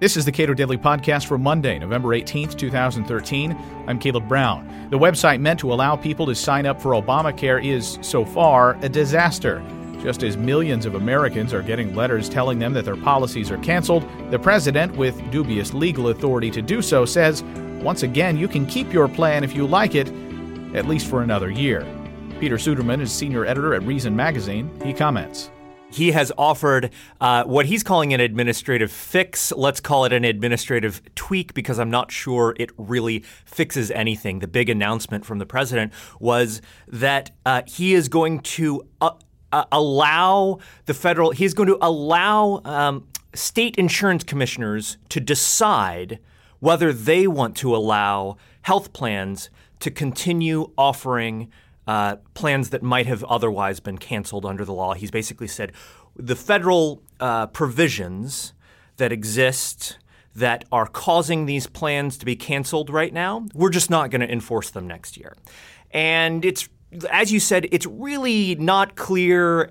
This is the Cato Daily Podcast for Monday, November 18th, 2013. I'm Caleb Brown. The website meant to allow people to sign up for Obamacare is, so far, a disaster. Just as millions of Americans are getting letters telling them that their policies are canceled, the president, with dubious legal authority to do so, says, once again, you can keep your plan if you like it, at least for another year. Peter Suderman is senior editor at Reason Magazine. He comments he has offered uh, what he's calling an administrative fix. Let's call it an administrative tweak because I'm not sure it really fixes anything. The big announcement from the president was that uh, he is going to uh, uh allow the federal, he's going to allow um, state insurance commissioners to decide whether they want to allow health plans to continue offering uh, plans that might have otherwise been canceled under the law. He's basically said the federal uh, provisions that exist that are causing these plans to be canceled right now, we're just not going to enforce them next year. And it's as you said, it's really not clear,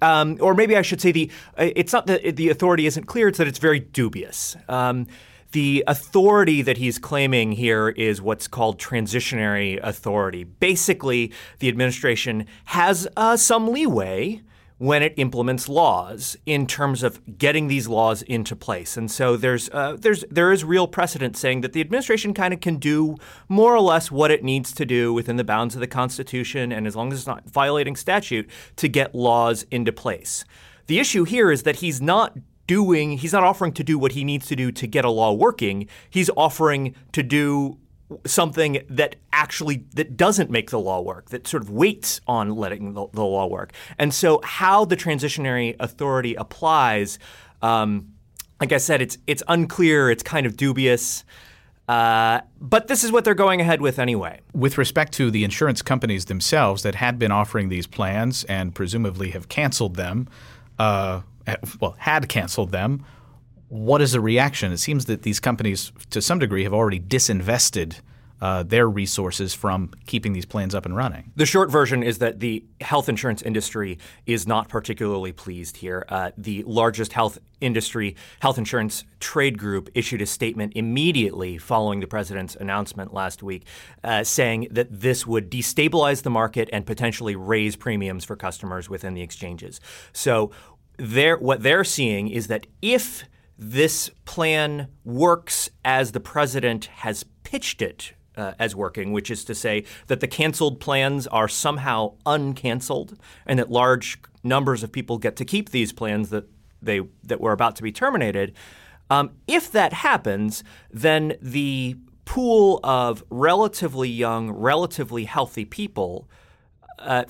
um, or maybe I should say the it's not that the authority isn't clear; it's that it's very dubious. Um, the authority that he's claiming here is what's called transitionary authority. Basically, the administration has uh, some leeway when it implements laws in terms of getting these laws into place. And so there's uh, there's there is real precedent saying that the administration kind of can do more or less what it needs to do within the bounds of the Constitution and as long as it's not violating statute to get laws into place. The issue here is that he's not doing he's not offering to do what he needs to do to get a law working. He's offering to do something that actually that doesn't make the law work that sort of waits on letting the, the law work and so how the transitionary authority applies um, like i said it's it's unclear it's kind of dubious uh, but this is what they're going ahead with anyway. With respect to the insurance companies themselves that had been offering these plans and presumably have canceled them, uh, well, had canceled them. What is the reaction? It seems that these companies, to some degree, have already disinvested uh, their resources from keeping these plans up and running. The short version is that the health insurance industry is not particularly pleased here. Uh, the largest health industry, health insurance trade group, issued a statement immediately following the president's announcement last week, uh, saying that this would destabilize the market and potentially raise premiums for customers within the exchanges. So they're, what they're seeing is that if this plan works as the president has pitched it uh, as working, which is to say that the canceled plans are somehow uncanceled and that large numbers of people get to keep these plans that they that were about to be terminated. Um, if that happens, then the pool of relatively young, relatively healthy people uh,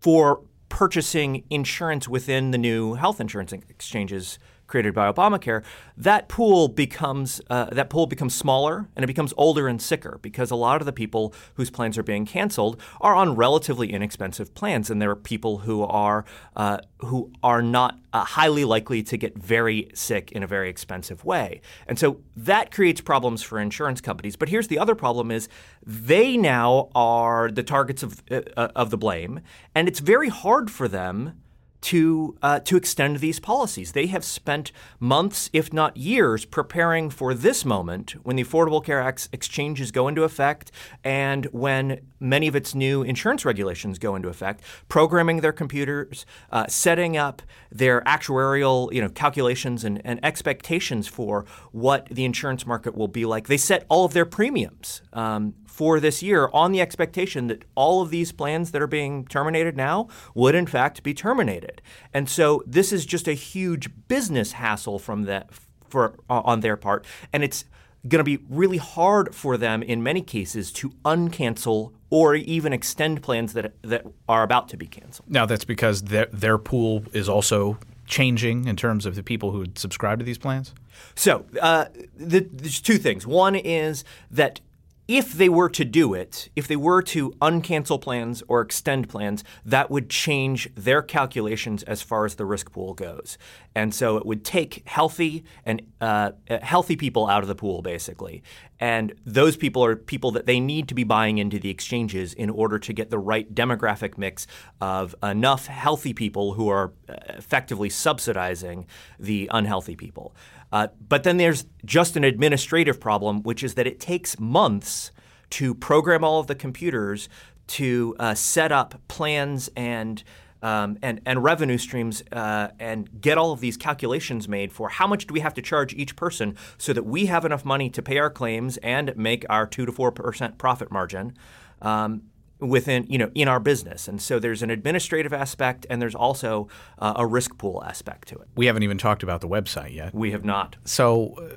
for purchasing insurance within the new health insurance exchanges created by Obamacare, that pool becomes uh, that pool becomes smaller and it becomes older and sicker because a lot of the people whose plans are being canceled are on relatively inexpensive plans, and there are people who are uh, who are not uh, highly likely to get very sick in a very expensive way, and so that creates problems for insurance companies. But here's the other problem: is they now are the targets of uh, of the blame, and it's very hard for them to uh, to extend these policies. They have spent months, if not years, preparing for this moment when the Affordable Care Act exchanges go into effect and when many of its new insurance regulations go into effect, programming their computers, uh, setting up their actuarial you know calculations and, and, expectations for what the insurance market will be like. They set all of their premiums um, for this year on the expectation that all of these plans that are being terminated now would in fact be terminated. And so this is just a huge business hassle from that for uh, on their part and it's going to be really hard for them in many cases to uncancel or even extend plans that that are about to be canceled. Now that's because their their pool is also changing in terms of the people who subscribe to these plans? So uh, the, there's two things. One is that if they were to do it, if they were to uncancel plans or extend plans, that would change their calculations as far as the risk pool goes. And so it would take healthy and uh, healthy people out of the pool, basically. And those people are people that they need to be buying into the exchanges in order to get the right demographic mix of enough healthy people who are uh, effectively subsidizing the unhealthy people. Uh, but then there's just an administrative problem, which is that it takes months to program all of the computers to uh, set up plans and um, and, and revenue streams uh, and get all of these calculations made for how much do we have to charge each person so that we have enough money to pay our claims and make our two to four percent profit margin. Um, within you know in our business. And so there's an administrative aspect and there's also uh, a risk pool aspect to it. We haven't even talked about the website yet. We have not. So uh,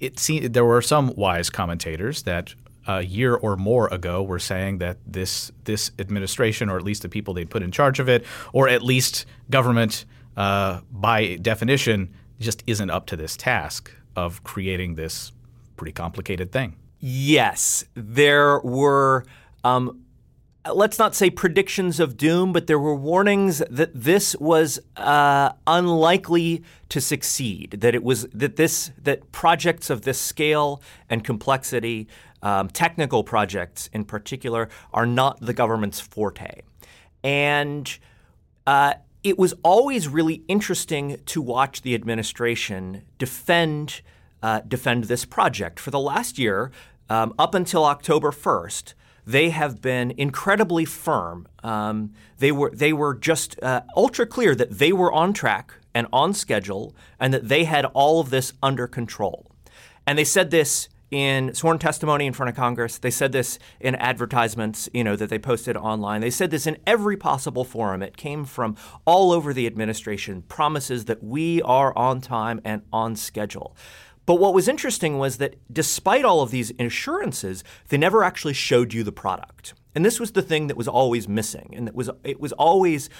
it seemed there were some wise commentators that a year or more ago were saying that this this administration or at least the people they put in charge of it or at least government uh, by definition just isn't up to this task of creating this pretty complicated thing. Yes. There were um, let's not say predictions of doom, but there were warnings that this was uh, unlikely to succeed. That it was that this that projects of this scale and complexity, um, technical projects in particular, are not the government's forte, and. Uh, it was always really interesting to watch the administration defend uh, defend this project. For the last year, um, up until October 1st, they have been incredibly firm. Um, they were they were just uh, ultra clear that they were on track and on schedule, and that they had all of this under control. And they said this in sworn testimony in front of Congress. They said this in advertisements, you know, that they posted online. They said this in every possible forum. It came from all over the administration. Promises that we are on time and on schedule. But what was interesting was that despite all of these assurances, they never actually showed you the product. And this was the thing that was always missing. And it was, it was always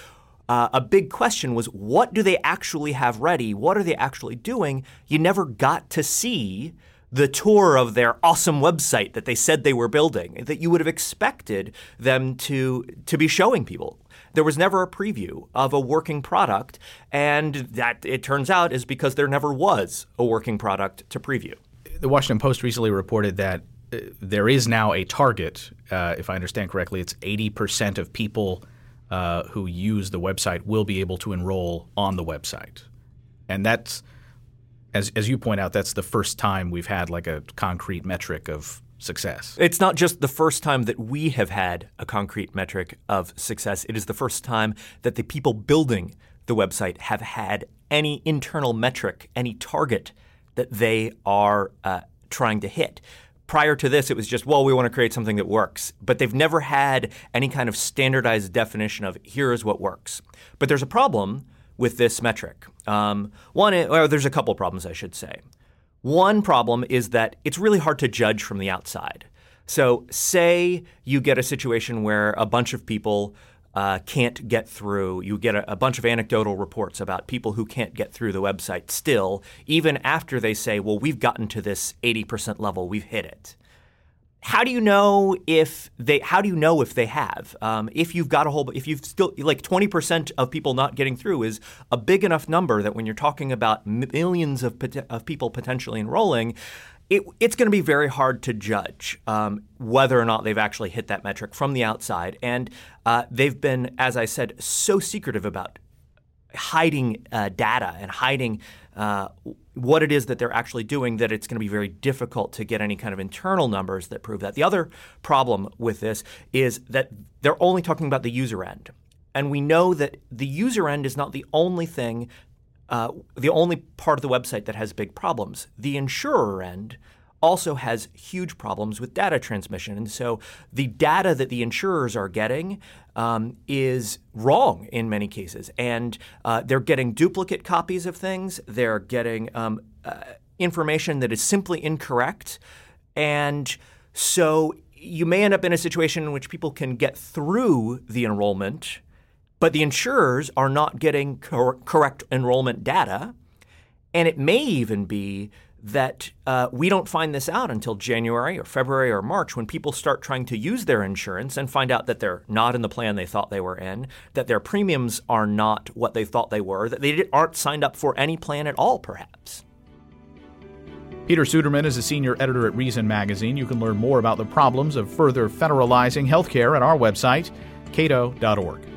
uh, a big question was what do they actually have ready? What are they actually doing? You never got to see the tour of their awesome website that they said they were building that you would have expected them to to be showing people there was never a preview of a working product, and that it turns out is because there never was a working product to preview. The Washington Post recently reported that uh, there is now a target, uh, if I understand correctly, it's 80% of people uh, who use the website will be able to enroll on the website. And that's, as, as you point out, that's the first time we've had like a concrete metric of success. It's not just the first time that we have had a concrete metric of success, it is the first time that the people building the website have had any internal metric, any target that they are uh, trying to hit. Prior to this, it was just, well, we want to create something that works. But they've never had any kind of standardized definition of here is what works. But there's a problem with this metric. Um, one, or there's a couple problems, I should say. One problem is that it's really hard to judge from the outside. So, say you get a situation where a bunch of people uh, can't get through. You get a, a, bunch of anecdotal reports about people who can't get through the website still, even after they say, well, we've gotten to this 80% level, we've hit it how do you know if they how do you know if they have? Um, if you've got a whole if you've still like 20% of people not getting through is a big enough number that when you're talking about millions of, of people potentially enrolling it, it's going to be very hard to judge um, whether or not they've actually hit that metric from the outside. And uh, they've been as i said so secretive about hiding uh, data and hiding uh, what it is that they're actually doing that it's going to be very difficult to get any kind of internal numbers that prove that. The other problem with this is that they're only talking about the user end. And we know that the user end is not the only thing, uh, the only part of the website that has big problems. The insurer end also has huge problems with data transmission. And so the data that the insurers are getting um, is wrong in many cases. And uh, they're getting duplicate copies of things, they're getting um, uh, information that is simply incorrect. And so you may end up in a situation in which people can get through the enrollment, but the insurers are not getting cor- correct enrollment data. And it may even be that uh, we don't find this out until January or February or March when people start trying to use their insurance and find out that they're not in the plan they thought they were in, that their premiums are not what they thought they were, that they aren't signed up for any plan at all, perhaps. Peter Suderman is a senior editor at Reason Magazine. You can learn more about the problems of further federalizing healthcare at our website, cato.org.